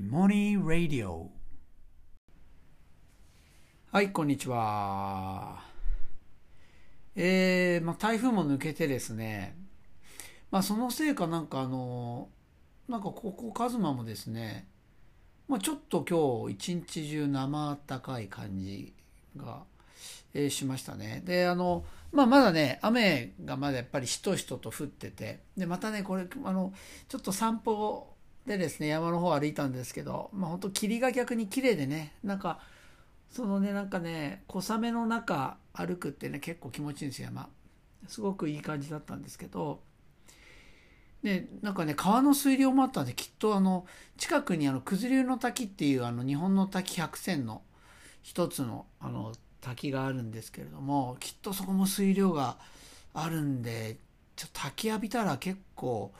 モニー・ラディオはいこんにちは。えー、まあ、台風も抜けてですね。まあそのせいかなんかあのなんかここカズマもですね。まあちょっと今日一日中生あったかい感じが、えー、しましたね。であのまあまだね雨がまだやっぱりしとしとと降ってて。でまたねこれあのちょっと散歩でですね山の方歩いたんですけどまあ本当霧が逆に綺麗でねなんかそのねなんかね小雨の中歩くってね結構気持ちいいんですよ山。すごくいい感じだったんですけどでなんかね川の水量もあったんできっとあの近くにあの九頭竜の滝っていうあの日本の滝百選の一つのあの滝があるんですけれどもきっとそこも水量があるんでちょっと滝浴びたら結構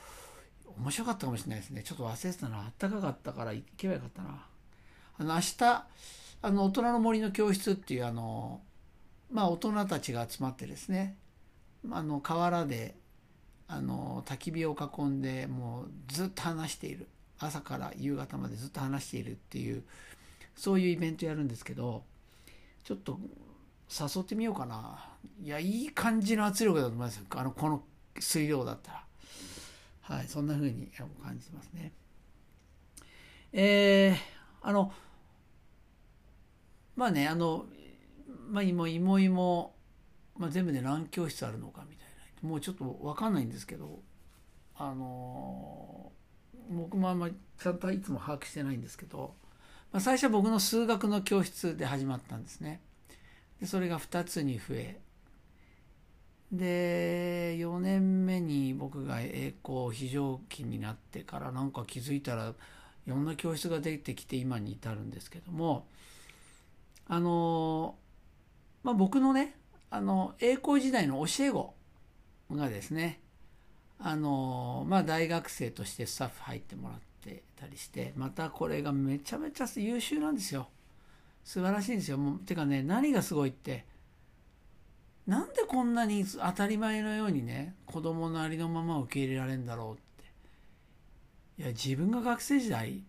面白かったかもしれないですね。ちょっと忘れてたな。あったかかったから行けばよかったな。あの、明日、あの、大人の森の教室っていう、あの、まあ、大人たちが集まってですね、あの、河原で、あの、焚き火を囲んで、もうずっと話している。朝から夕方までずっと話しているっていう、そういうイベントやるんですけど、ちょっと誘ってみようかな。いや、いい感じの圧力だと思いますよ。あの、この水量だったら。はい、そんな風に感じますね。えー、あの、まあね、あの、まあ、今、芋芋、まあ、全部で何教室あるのかみたいな、もうちょっとわかんないんですけど、あの、僕もあんまりちゃんといつも把握してないんですけど、まあ、最初は僕の数学の教室で始まったんですね。でそれが2つに増え、で4年目に僕が栄光非常勤になってからなんか気づいたらいろんな教室が出てきて今に至るんですけどもあのまあ僕のねあの栄光時代の教え子がですねあのまあ大学生としてスタッフ入ってもらってたりしてまたこれがめちゃめちゃ優秀なんですよ。素晴らしいんですよ。もうてかね何がすごいってなんでこんなに当たり前のようにね子供のありのまま受け入れられるんだろうって。いや自分が学生時代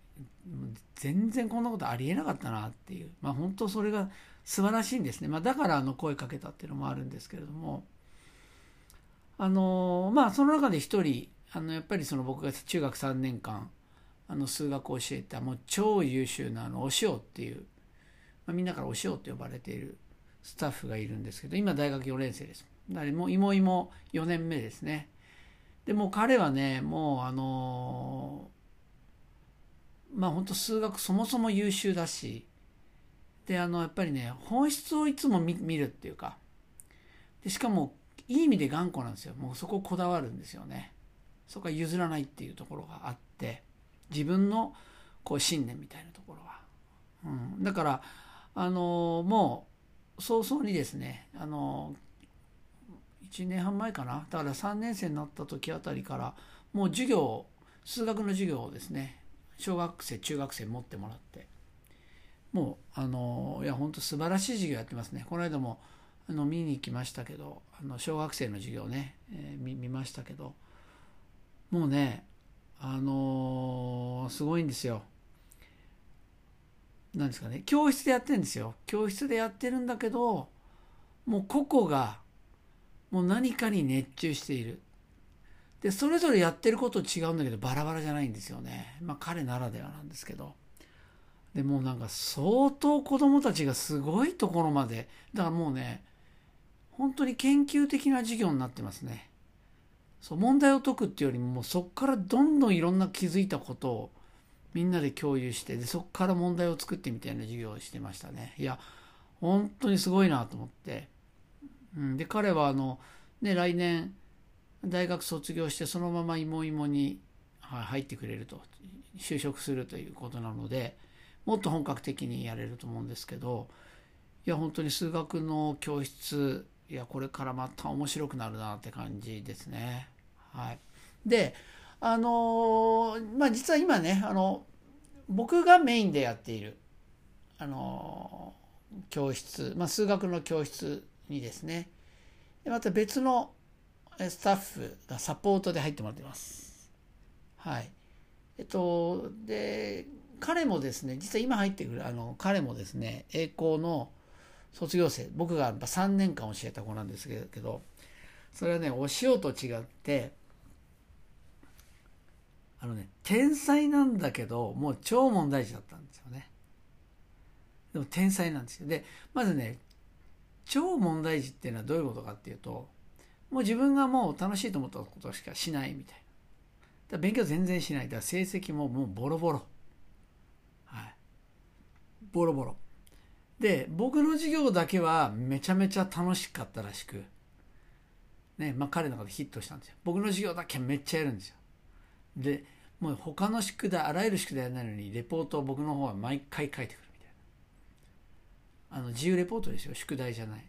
全然こんなことありえなかったなっていう。まあ本当それが素晴らしいんですね、まあ、だからあの声かけたっていうのもあるんですけれども。あのまあその中で一人あのやっぱりその僕が中学3年間あの数学を教えたもう超優秀なあのお塩っていう、まあ、みんなからお塩って呼ばれているスタッフがいるんですけど今大学4年生です。だからもう芋芋4年目ですね。でも彼はねもうあのまあ本当数学そもそも優秀だしであのやっぱりね本質をいつも見るっていうかでしかもいい意味で頑固なんですよ。もうそここだわるんですよね。そこは譲らないっていうところがあって自分のこう信念みたいなところは、うん、だからあのもう早々にですねあの1年半前かな。だから3年生になった時あたりからもう授業数学の授業をですね小学生中学生持ってもらってもうあのいや本当素晴らしい授業やってますね。この間もあの見に行きましたけどあの小学生の授業ね、えー、見ましたけどもうねあのー、すごいんですよ。なんですかね教室でやってるんですよ。教室でやってるんだけどもう個々がもう何かに熱中している。でそれぞれやってること違うんだけどバラバラじゃないんですよね。まあ彼ならではなんですけど。でもうなんか相当子供たちがすごいところまでだからもうね本当に研究的な授業になってますね。そう問題を解くっていうよりももうそこからどんどんいろんな気づいたことをみんなで共有してでそこから問題を作ってみたいな授業をしてましたね。いや本当にすごいなと思って、うん、で彼はあのね来年大学卒業してそのまま芋芋に入ってくれると。就職するということなのでもっと本格的にやれると思うんですけどいや本当に数学の教室いやこれからまた面白くなるなって感じですね。はい、であのまあ実は今ねあの僕がメインでやっているあの教室、まあ、数学の教室にですねまた別のスタッフがサポートで入ってもらってます。はい。えっと、で、彼もですね実は今入ってくるあの彼もですね栄光の卒業生僕が3年間教えた子なんですけどそれはねお塩と違ってあのね天才なんだけどもう超問題児だったんですよねでも天才なんですよでまずね超問題児っていうのはどういうことかっていうともう自分がもう楽しいと思ったことしかしないみたいな。だ勉強全然しない。だ成績ももうボロボロ。はい。ボロボロ。で、僕の授業だけはめちゃめちゃ楽しかったらしく、ね、まあ彼の中でヒットしたんですよ。僕の授業だけめっちゃやるんですよ。で、もう他の宿題、あらゆる宿題やないのに、レポートを僕の方は毎回書いてくるみたいな。あの、自由レポートですよ。宿題じゃない。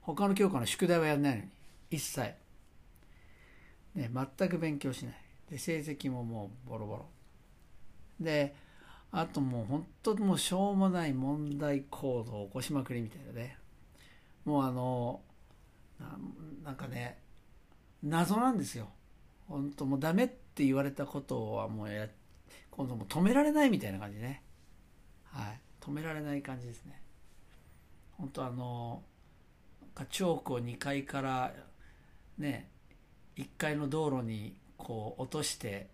他の教科の宿題はやんないのに。一切、ね、全く勉強しないで成績ももうボロボロであともう本当もうしょうもない問題行動を起こしまくりみたいなねもうあのなんかね謎なんですよ本当もうダメってって言われたことはもうや今度も止められないみたいな感じね。はい。止められない感じですね。本当あのチョークを2階からね1階の道路にこう落として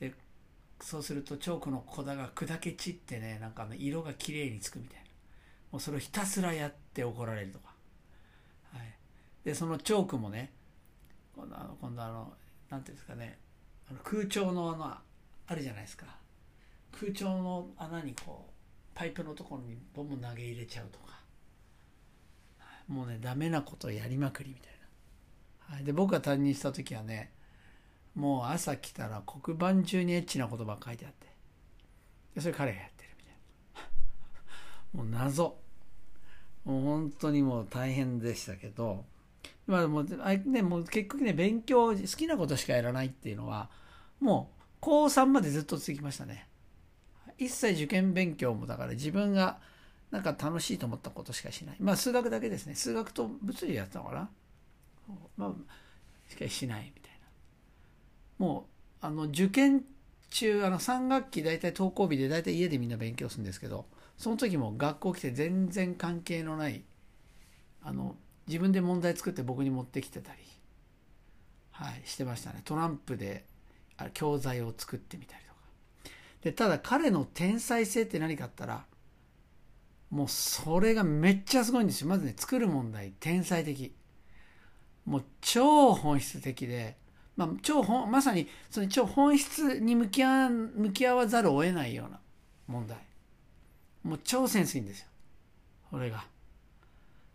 でそうするとチョークの粉が砕け散ってねなんか色がきれいにつくみたいな。もうそれをひたすらやって怒られるとか、はい、でそのチョークもね今度あの今度あのなんていうんですかね。空調の穴あるじゃないですか。空調の穴にこうパイプのところにボム投げ入れちゃうとか。もうねダメなことやりまくりみたいな。はい、で僕が担任した時はねもう朝来たら黒板中にエッチな言葉書いてあって。でそれ彼がやってるみたいな。もう謎。もう本当にもう大変でしたけど。まあもうあねもう結局ね勉強好きなことしかやらないっていうのはもう高3までずっと続きましたね一切受験勉強もだから自分がなんか楽しいと思ったことしかしないまあ数学だけですね数学と物理やったのかなまあ、しかしないみたいな。もう、あの、受験中、あの、3学期大体登校日で大体家でみんな勉強するんですけど、その時も学校来て全然関係のない、あの、自分で問題作って僕に持ってきてたり、はい、してましたね。トランプで教材を作ってみたりとか。で、ただ彼の天才性って何かあったら、もうそれがめっちゃすごいんですよ。まずね、作る問題、天才的。もう超本質的で、まあ、超本まさにその超本質に向き合向き合わざるを得ないような問題もう超センスいいんですよこれが。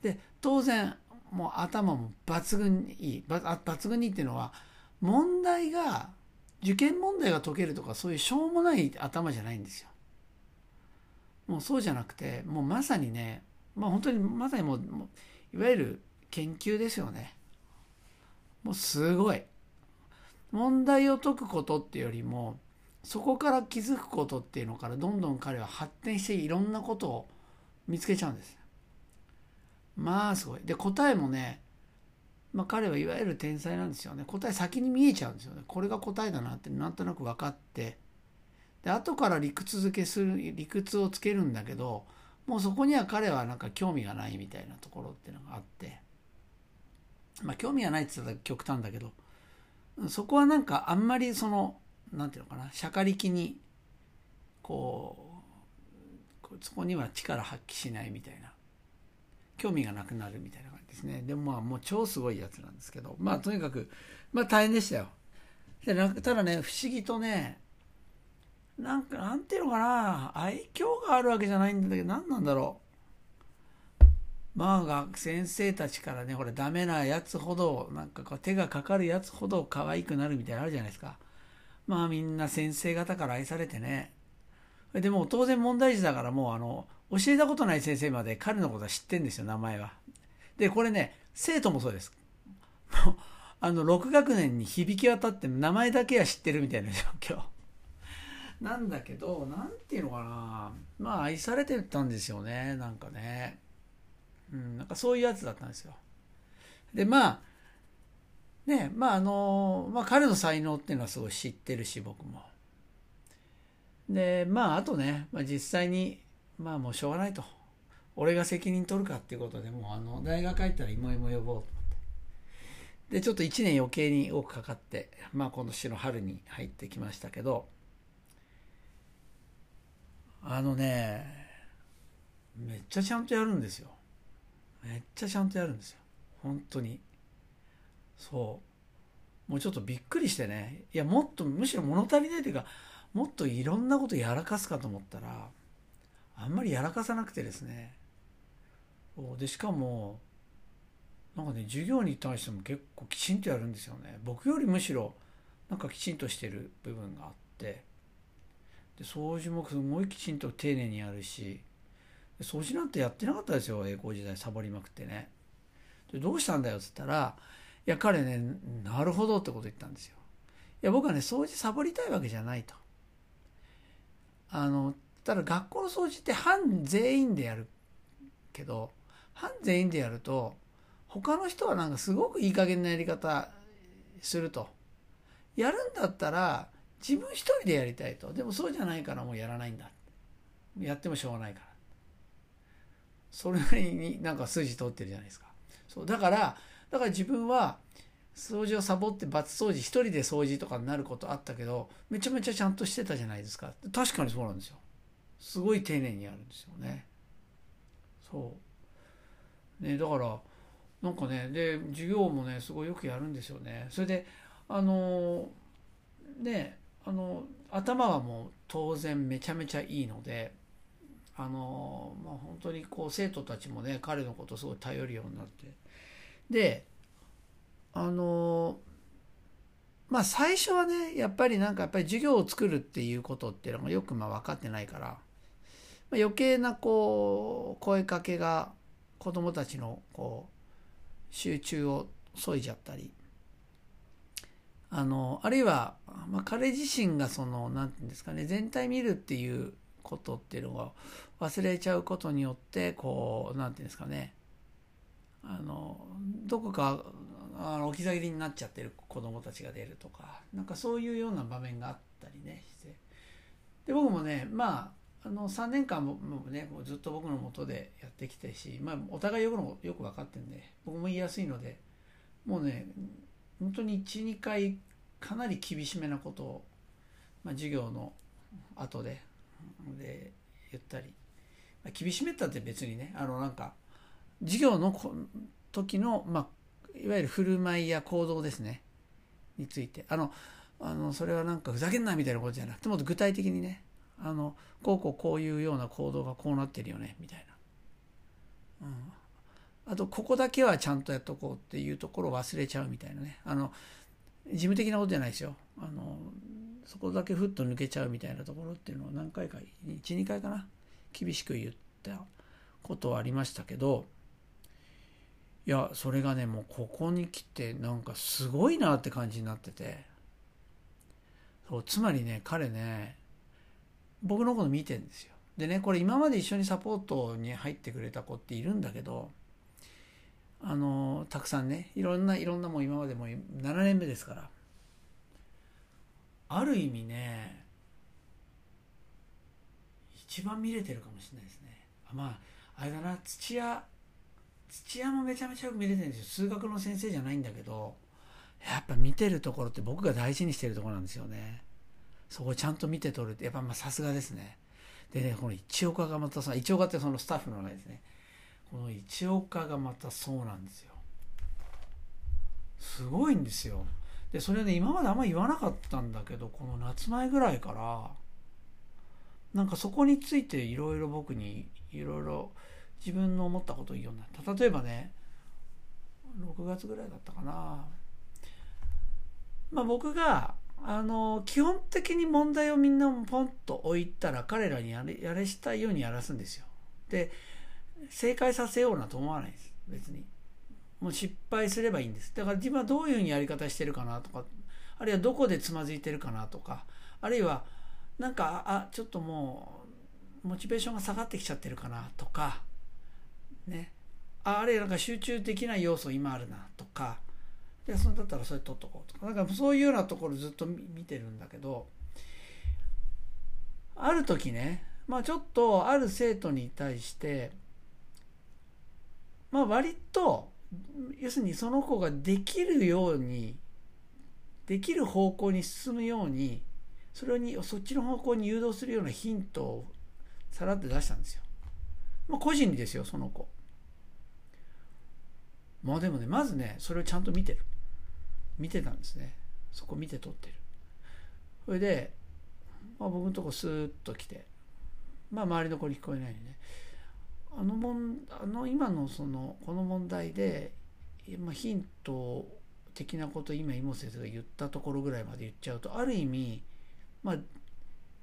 で当然もう頭も抜群にいい抜群にいいっていうのは問題が受験問題が解けるとかそういうしょうもない頭じゃないんですよ。もうそうじゃなくてもうまさにねまあ本当にまさにもういわゆる研究ですよね。もうすごい。問題を解くことっていうよりも、そこから気づくことっていうのからどんどん彼は発展していろんなことを見つけちゃうんです。まあすごい。で、答えもね、まあ彼はいわゆる天才なんですよね。答え先に見えちゃうんですよね。これが答えだなってなんとなく分かって、で、後から理屈付けする、理屈をつけるんだけど、もうそこには彼はなんか興味がないみたいなところっていうのがあって、まあ興味がないって言ったら極端だけどそこはなんかあんまりそのなんていうのかな釈迦力にこうそこには力発揮しないみたいな興味がなくなるみたいなですね。でもまあもう超すごいやつなんですけど。まあとにかくまあ大変でしたよ。でただね不思議とねなんかなんていうのかな。愛嬌があるわけじゃないんだけど何なんだろう。まあ学先生たちからねほらダメなやつほどなんかこう手がかかるやつほど可愛くなるみたいなのあるじゃないですか。まあみんな先生方から愛されてね。でも当然問題児だからもうあの教えたことない先生まで彼のことは知ってんですよ名前は。でこれね生徒もそうです。あの6学年に響き渡って名前だけは知ってるみたいな状況。なんだけど何ていうのかな。まあ愛されてたんですよね。なんかね。うん、なんかそういうやつだったんですよ。で、まあ、ね、まああの、まあ彼の才能っていうのはすごい知ってるし、僕も。でまああとね、まあ、実際にまあもうしょうがないと。俺が責任取るかっていうことでもうあの大学帰ったら芋芋呼ぼうと思って。でちょっと1年余計に多くかかってまあ今年の春に入ってきましたけど。あのねめっちゃちゃんとやるんですよ。めっちゃちゃんとやるんですよ。本当に。そう。もうちょっとびっくりしてね。いやもっとむしろ物足りないというかもっといろんなことやらかすかと思ったらあんまりやらかさなくてですね。でしかもなんかね授業に対しても結構きちんとやるんですよね。僕よりむしろなんかきちんとしてる部分があって。で掃除もすごいきちんと丁寧にやるし。掃除なんてやってなかったですよ栄光時代サボりまくってね。でどうしたんだよっつったらいや彼ねなるほどってこと言ったんですよ。いや僕はね掃除サボりたいわけじゃないと。あのただ学校の掃除って班全員でやるけど班全員でやると他の人はなんかすごくいい加減なやり方すると。やるんだったら自分一人でやりたいと。でもそうじゃないからもうやらないんだ。やってもしょうがないから。それなりになんか筋通ってるじゃないですか。そうだからだから自分は掃除をサボって罰掃除一人で掃除とかになることあったけどめちゃめちゃちゃんとしてたじゃないですか。確かにそうなんですよ。すごい丁寧にやるんですよね。そう。ねだからなんかねで授業もねすごいよくやるんですよね。それであのねあの頭はもう当然めちゃめちゃいいのであのまあ本当にこう生徒たちもね彼のことすごい頼るようになって。であのまあ最初はねやっぱりなんかやっぱり授業を作るっていうことっていうのがよくまあ分かってないから、まあ、余計なこう声かけが子どもたちのこう集中を削いじゃったり。あのあるいは、まあ、彼自身がその何て言うんですかね全体見るっていうことっていうのを忘れちゃうことによってこう何て言うんですかね。あのどこかあの置き去りになっちゃってる子供たちが出るとか。なんかそういうような場面があったりねして。で僕もねまああの3年間もねもうずっと僕のもとでやってきてし、まあ、お互いよくのよく分かってるんで僕も言いやすいのでもうね本当に12回かなり厳しめなことを、まあ、授業の後でで言ったり、まあ、厳しめったって別にねあのなんか授業の時の、まあ、いわゆる振る舞いや行動ですねについて。あのあのそれはなんかふざけんなみたいなことじゃなくてもっと具体的にねあのこうこうこういうような行動がこうなってるよねみたいな、うん、あとここだけはちゃんとやっとこうっていうところを忘れちゃうみたいなね。あの事務的なことじゃないですよ。あのそこだけふっと抜けちゃうみたいなところっていうのを何回か12回かな。厳しく言ったことはありましたけどいやそれがねもうここに来てなんかすごいなって感じになってて。そうつまりね彼ね僕のこと見てんですよ。でねこれ今まで一緒にサポートに入ってくれた子っているんだけどあのたくさんねいろんないろんなもう今までも7年目ですから。ある意味ね一番見れてるかもしれないですね。あまああれだな土屋土屋もめちゃめちゃよく見れてるんですよ。数学の先生じゃないんだけどやっぱ見てるところって僕が大事にしてるところなんですよね。そこちゃんと見て取るってやっぱまあさすがですね。でねこの一岡がまたさ一岡ってそのスタッフのねですね。この一岡がまたそうなんですよ。すごいんですよ。でそれね今まであんま言わなかったんだけどこの夏前ぐらいからなんかそこについていろいろ僕にいろいろ自分の思ったことを言うようになった。例えばね6月ぐらいだったかな。まあ僕があの基本的に問題をみんなポンと置いたら彼らにやれやれしたいようにやらすんですよ。で正解させようなと思わないです。別に。もう失敗すればいいんです。だから自分はどういうふうにやり方してるかなとかあるいはどこでつまずいてるかなとかあるいはなんかあちょっともうモチベーションが下がってきちゃってるかなとかね。ああれなんか集中できない要素今あるなとかでそんだったらそれ取っとこうとかなんかそういうようなところずっと見てるんだけどある時ね、まあ、ちょっとある生徒に対してまあ割と要するにその子ができるようにできる方向に進むようにそれにそっちの方向に誘導するようなヒントをさらって出したんですよ。まあ、個人ですよその子。まあでもねまずねそれをちゃんと見てる見てたんですね。そこ見て撮ってる。それで、まあ、僕のとこスーッと来てまあ周りの子に聞こえないよね。あのもんあの今のそのこの問題で、まあ、ヒント的なこと今妹先生が言ったところぐらいまで言っちゃうとある意味まあ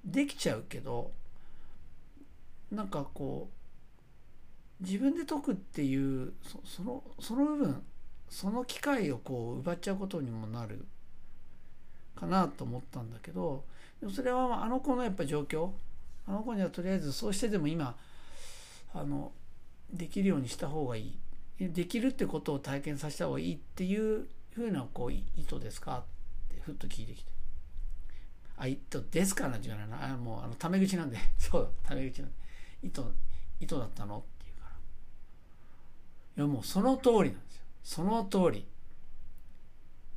できちゃうけどなんかこう自分で解くっていうそのその部分その機会をこう奪っちゃうことにもなるかなと思ったんだけどそれはあの子のやっぱ状況。あの子にはとりあえずそうしてでも今あのできるようにした方がいい。できるってことを体験させた方がいいっていうふうなこう意図ですかってふっと聞いてきて「あ意図ですか?」なんて言わないな。あもうあのタメ口なんで。そうタメ口なんで。意図意図だったのって言うから。いやもうその通りなんですよ。その通り。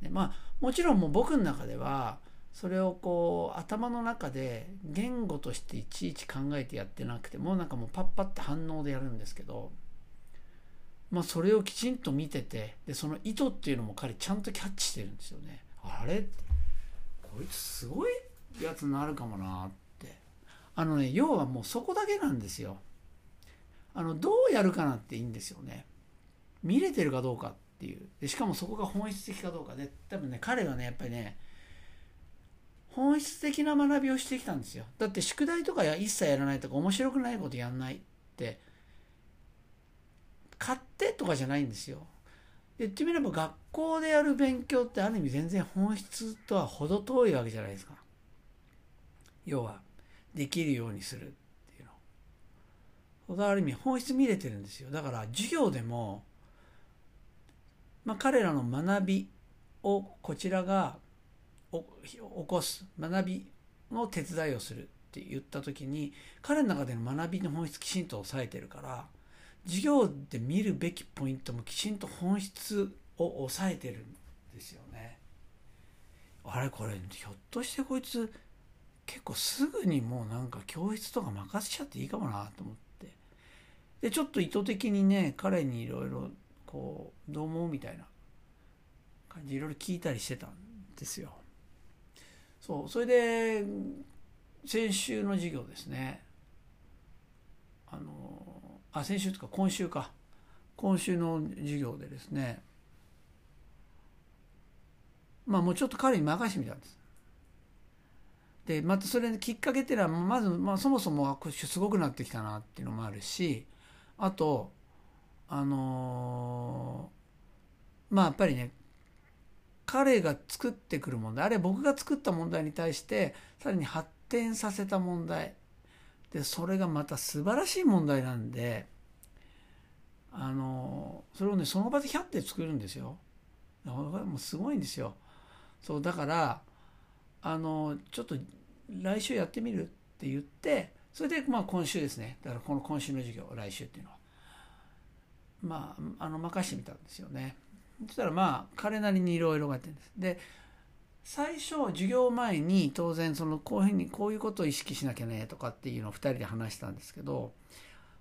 でまあもちろんもう僕の中ではそれをこう頭の中で言語としていちいち考えてやってなくてもうなんかもうパッパって反応でやるんですけどまあそれをきちんと見ててでその意図っていうのも彼ちゃんとキャッチしてるんですよね。あれ？こいつすごいやつになるかもなって。あのね要はもうそこだけなんですよ。あのどうやるかなっていいんですよね。見れてるかどうかっていう。でしかもそこが本質的かどうかで多分ね彼はねやっぱりね本質的な学びをしてきたんですよ。だって宿題とかや一切やらないとか面白くないことやんないって買ってとかじゃないんですよ。言ってみれば学校でやる勉強ってある意味全然本質とは程遠いわけじゃないですか。要はできるようにするっていうの。ある意味本質見れてるんですよ。だから授業でもまあ彼らの学びをこちらが起こす学びの手伝いをするって言った時に彼の中での学びの本質きちんと抑えてるから授業で見るべきポイントもきちんと本質を抑えてるんですよね。あれこれひょっとしてこいつ結構すぐにもうなんか教室とか任せちゃっていいかもなと思ってでちょっと意図的にね彼にいろいろこうどう思う？みたいな。感じいろいろ聞いたりしてたんですよ。そうそれで先週の授業ですね。あのあ先週とか今週か。今週の授業でですね。まあもうちょっと彼に任してみたんです。でまたそれきっかけっていうのはまず、まあ、そもそもすごくなってきたなっていうのもあるしあとあのー、まあやっぱりね彼が作ってくる問題あるいは僕が作った問題に対してさらに発展させた問題でそれがまた素晴らしい問題なんであのそれをねその場で100点作るんですよ。もうすごいんですよ。そうだからあのちょっと来週やってみるって言ってそれでまあ今週ですねだからこの今週の授業来週っていうのはまああの任してみたんですよね。そしたらまあ彼なりにいろいろがやってるんです。で最初授業前に当然そのこういうふうにこういうことを意識しなきゃねとかっていうのを2人で話したんですけど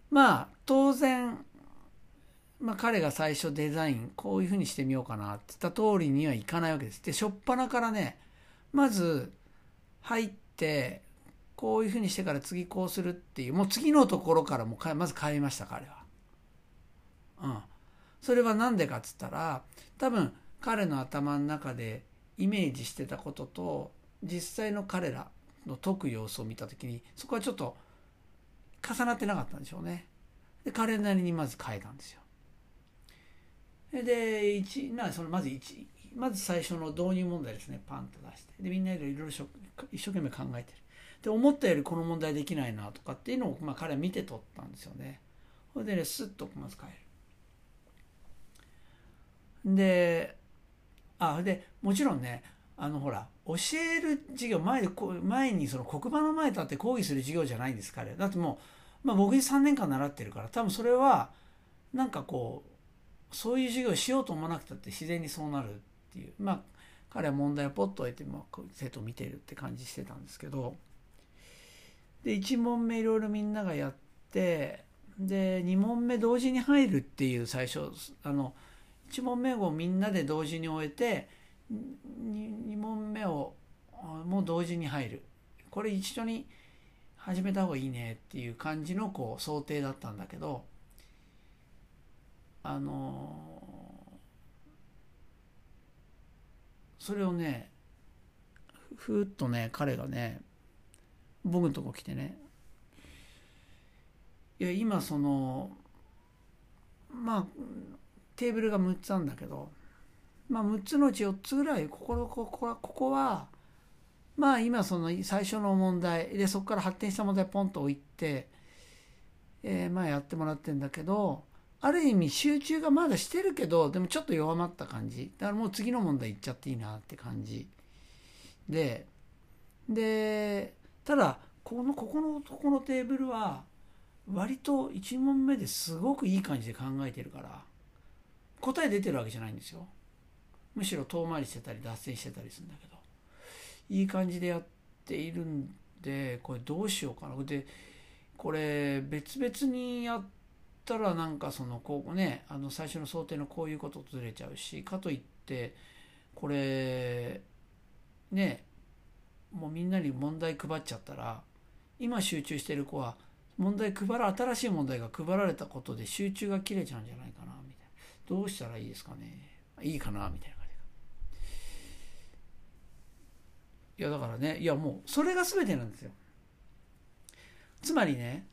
まあ当然、まあ、彼が最初デザインこういうふうにしてみようかなって言った通りにはいかないわけです。で初っ端からねまず入ってこういうふうにしてから次こうするっていうもう次のところからもまず変えました彼は。うん。それは何でかっつったら多分彼の頭の中でイメージしてたことと実際の彼らの解く様子を見た時にそこはちょっと重なってなかったんでしょうね。で彼なりにまず変えたんですよ。で一まあそのまず一まず最初の導入問題ですねパンと出してでみんないろいろ一生懸命考えてる。で思ったよりこの問題できないなとかっていうのを、まあ、彼は見て取ったんですよね。それでねスッとまず変える。であでもちろんねあのほら教える授業前で前にその黒板の前に立って講義する授業じゃないんです彼。だってもう、まあ、僕に3年間習ってるから多分それはなんかこうそういう授業しようと思わなくたって自然にそうなるっていう。まあ彼は問題をポッと置いて、まあ、生徒を見てるって感じしてたんですけど。で1問目いろいろみんながやってで2問目同時に入るっていう最初あの1問目をみんなで同時に終えて 2, 2問目をもう同時に入る。これ一緒に始めた方がいいねっていう感じのこう想定だったんだけどあのそれをねふーっとね彼がね僕のとこ来てねいや今そのまあテーブルが6つあるんだけどまあ6つのうち4つぐらいここここはここはまあ今その最初の問題でそこから発展した問題ポンと置いて、えー、まあやってもらってんだけどある意味集中がまだしてるけどでもちょっと弱まった感じ。だからもう次の問題いっちゃっていいなって感じ。ででただこのここのここのテーブルは割と1問目ですごくいい感じで考えてるから。答え出てるわけじゃないんですよ。むしろ遠回りしてたり脱線してたりするんだけど。いい感じでやっているんでこれどうしようかな。でこれ別々にやったらなんかそのこうねあの最初の想定のこういうこととずれちゃうしかといってこれねもうみんなに問題配っちゃったら今集中してる子は問題配ら新しい問題が配られたことで集中が切れちゃうんじゃないかな。どうしたらいいですかね。いいかなみたいな感じいやだからねいやもうそれが全てなんですよ。つまりね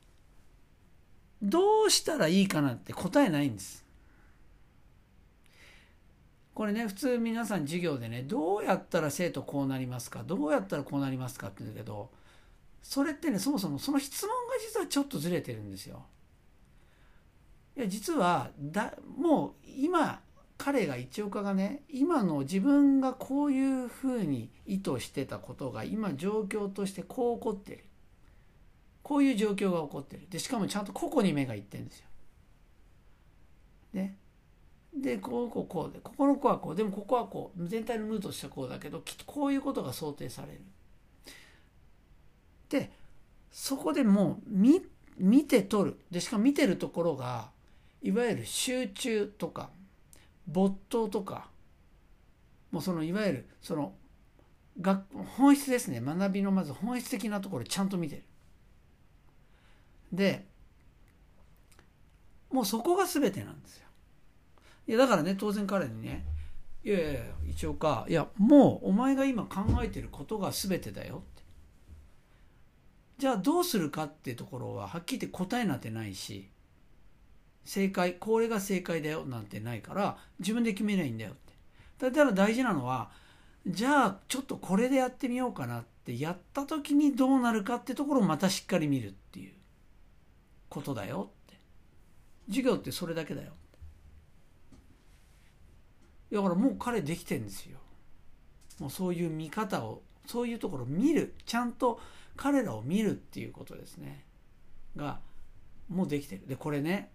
どうしたらいいかなって答えないんです。これね普通皆さん授業でねどうやったら生徒こうなりますかどうやったらこうなりますかって言うんだけどそれってねそもそもその質問が実はちょっとずれてるんですよ。いや実はだもう今彼が一岡がね今の自分がこういうふうに意図してたことが今状況としてこう起こってるこういう状況が起こってるでしかもちゃんと個々に目がいってるんですよ。ね。でこうこうこうでここの子はこうでもここはこう全体のムードとしてはこうだけどきっとこういうことが想定される。でそこでもう見見て取るでしかも見てるところがいわゆる集中とか没頭とかもうそのいわゆるその学本質ですね学びのまず本質的なところちゃんと見てる。でもうそこが全てなんですよ。いやだからね当然彼にね「いやいやいや一応かいやもうお前が今考えてることが全てだよ」ってじゃあどうするかっていうところははっきり言って答えなんてないし正解これが正解だよなんてないから自分で決めないんだよって。だから大事なのはじゃあちょっとこれでやってみようかなってやった時にどうなるかってところをまたしっかり見るっていう。ことだよって。授業ってそれだけだよだからもう彼できてんですよ。もうそういう見方をそういうところを見る。ちゃんと彼らを見るっていうことですね。がもうできてる。でこれね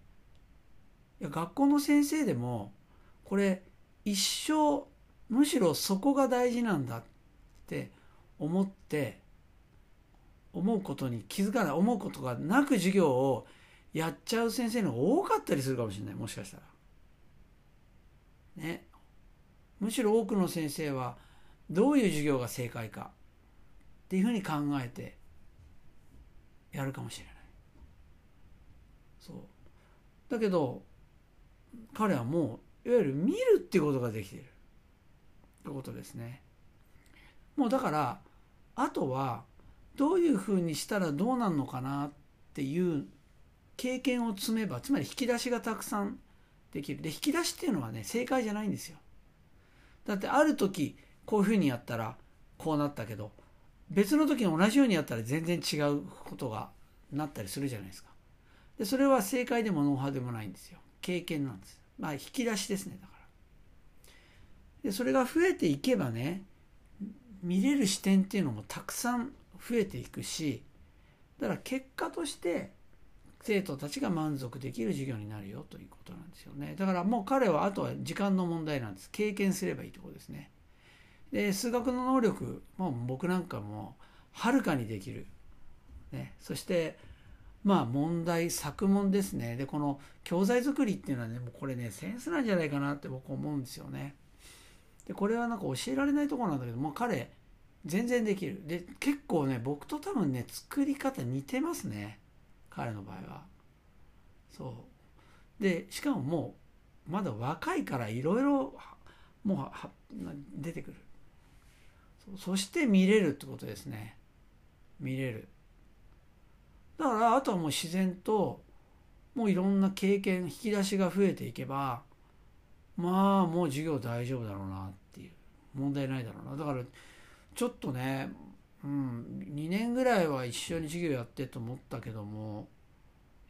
いや学校の先生でもこれ一生むしろそこが大事なんだって思って思うことに気づかない思うことがなく授業をやっちゃう先生の方が多かったりするかもしれないもしかしたら。ねむしろ多くの先生はどういう授業が正解かっていうふうに考えてやるかもしれない。そうだけど彼はもういわゆる見るってことができてるってことですね。もうだからあとはどういうふうにしたらどうなるのかなっていう経験を積めばつまり引き出しがたくさんできる。で引き出しっていうのはね正解じゃないんですよ。だってある時こういうふうにやったらこうなったけど別の時に同じようにやったら全然違うことがなったりするじゃないですか。でそれは正解でもノウハウでもないんですよ。経験なんです。まあ引き出しですねだから。でそれが増えていけばね見れる視点っていうのもたくさん増えていくしだから結果として生徒たちが満足できる授業になるよということなんですよね。だからもう彼はあとは時間の問題なんです。経験すればいいところですね。で数学の能力も僕なんかもはるかにできる、ね、そしてまあ問題作問ですね。でこの教材作りっていうのはねもうこれねセンスなんじゃないかなって僕思うんですよね。でこれはなんか教えられないところなんだけどもう彼全然できる。で結構ね僕と多分ね作り方似てますね。彼の場合は。そう。でしかももうまだ若いからいろいろもう出てくる。そして見れるってことですね。見れる。だからあとはもう自然ともういろんな経験引き出しが増えていけばまあもう授業大丈夫だろうなっていう問題ないだろうな。だからちょっとね、うん、2年ぐらいは一緒に授業やってと思ったけども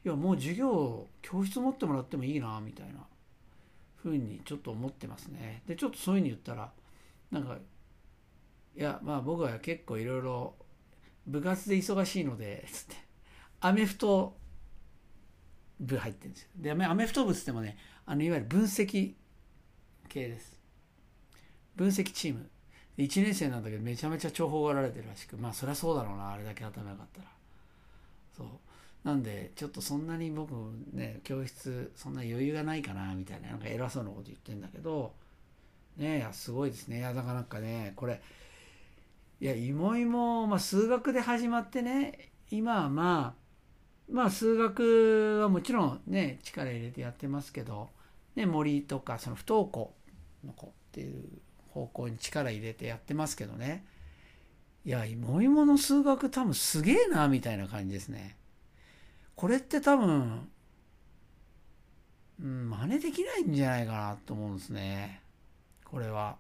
いやもう授業教室持ってもらってもいいなみたいなふうにちょっと思ってますね。でちょっとそういうふうに言ったらなんかいやまあ僕は結構いろいろ部活で忙しいのでつって。アメフト部入ってるんですよ。でアメフト部っつってもねあのいわゆる分析系です。分析チーム。1年生なんだけどめちゃめちゃ重宝がられてるらしくまあそりゃそうだろうなあれだけ頭良かったら。そう。なんでちょっとそんなに僕ね教室そんな余裕がないかなみたいななんか偉そうなこと言ってんだけどねえすごいですね。いやだからなんかねこれいやいもいも、まあ、数学で始まってね今はまあまあ数学はもちろんね力入れてやってますけど、ね、森とかその不登校の子っていう方向に力入れてやってますけどね。いや芋芋の数学多分すげえなみたいな感じですね。これって多分うん真似できないんじゃないかなと思うんですね。これは。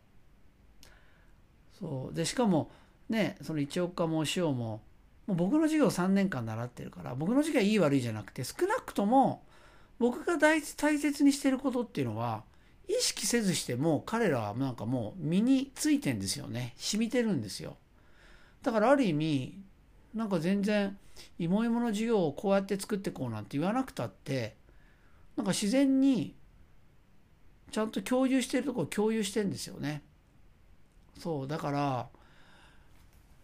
そう。でしかもねその一岡もお塩ももう僕の授業3年間習ってるから僕の授業はいい悪いじゃなくて少なくとも僕が大大切にしてることっていうのは意識せずしても彼らはなんかもう身についてんですよね。染みてるんですよ。だからある意味なんか全然芋芋の授業をこうやって作ってこうなんて言わなくたってなんか自然にちゃんと共有してるところ共有してんですよね。そうだから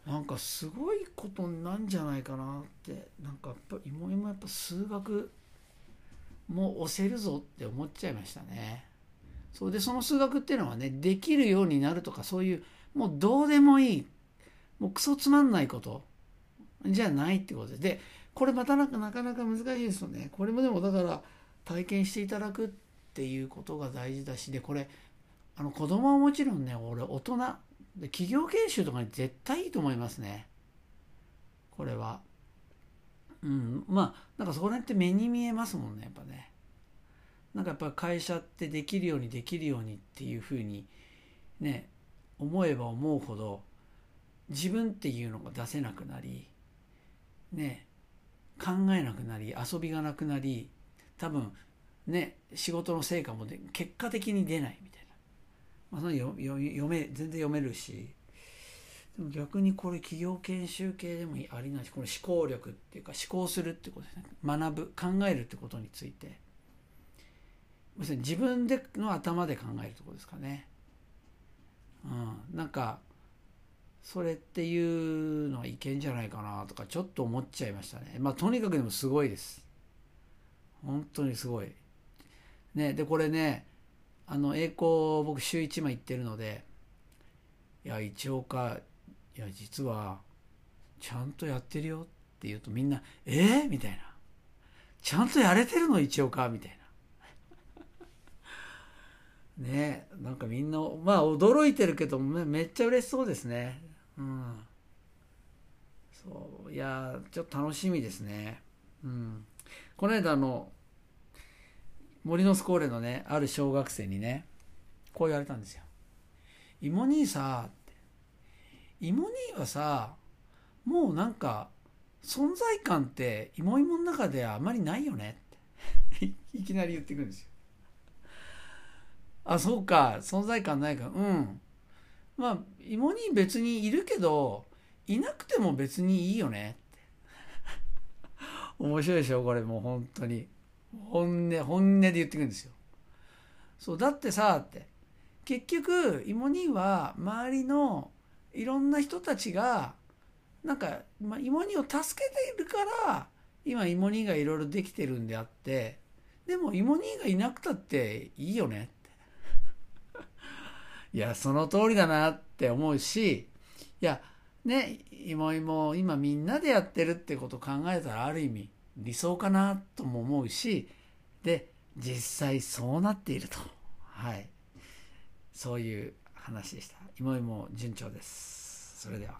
なんかすごいことなんじゃないかなってなんかやっぱ芋芋やっぱ数学も押せるぞって思っちゃいましたね。そうでその数学っていうのはねできるようになるとかそういうもうどうでもいいもうクソつまんないことじゃないってことででこれまたなんかなかなか難しいですよねこれもでもだから体験していただくっていうことが大事だしでこれあの子供はもちろんね俺大人で企業研修とかに絶対いいと思いますね。これは。うん。まあなんかそこら辺って目に見えますもんねやっぱね。なんかやっぱ会社ってできるようにできるようにっていうふうにね思えば思うほど自分っていうのが出せなくなりね考えなくなり遊びがなくなり多分ね仕事の成果も結果的に出ないみたいな、まあ、その読め全然読めるしでも逆にこれ企業研修系でもありないしこの思考力っていうか思考するってことですね学ぶ考えるってことについて要するに自分での頭で考えるとことですかね。うん、なんかそれっていうのはいけんじゃないかなとかちょっと思っちゃいましたね。まあとにかくでもすごいです。本当にすごい。ね、でこれねあの栄光僕週1枚行ってるのでいや一応かいや実はちゃんとやってるよって言うとみんな「えー、みたいな「ちゃんとやれてるの？一応か」みたいな。ねなんかみんなまあ驚いてるけどめっちゃ嬉しそうですね。うん。そういやちょっと楽しみですね。うん。この間の森のスコーレのねある小学生にねこう言われたんですよ「芋兄さ」って「芋兄はさもうなんか存在感って芋芋の中ではあまりないよね」って。いきなり言ってくるんですよあそうか存在感ないか。うん。まあ芋に別にいるけどいなくても別にいいよねって。面白いでしょこれもう本当に。本音本音で言ってくるんですよ。そうだってさって。結局芋煮は周りのいろんな人たちがなんか、まあ、芋煮を助けているから今芋煮がいろいろできてるんであって。でも芋煮がいなくたっていいよねって。いやその通りだなって思うしいやね芋芋今みんなでやってるってこと考えたらある意味理想かなとも思うしで実際そうなっていると。はい。そういう話でした。今も順調です。それでは。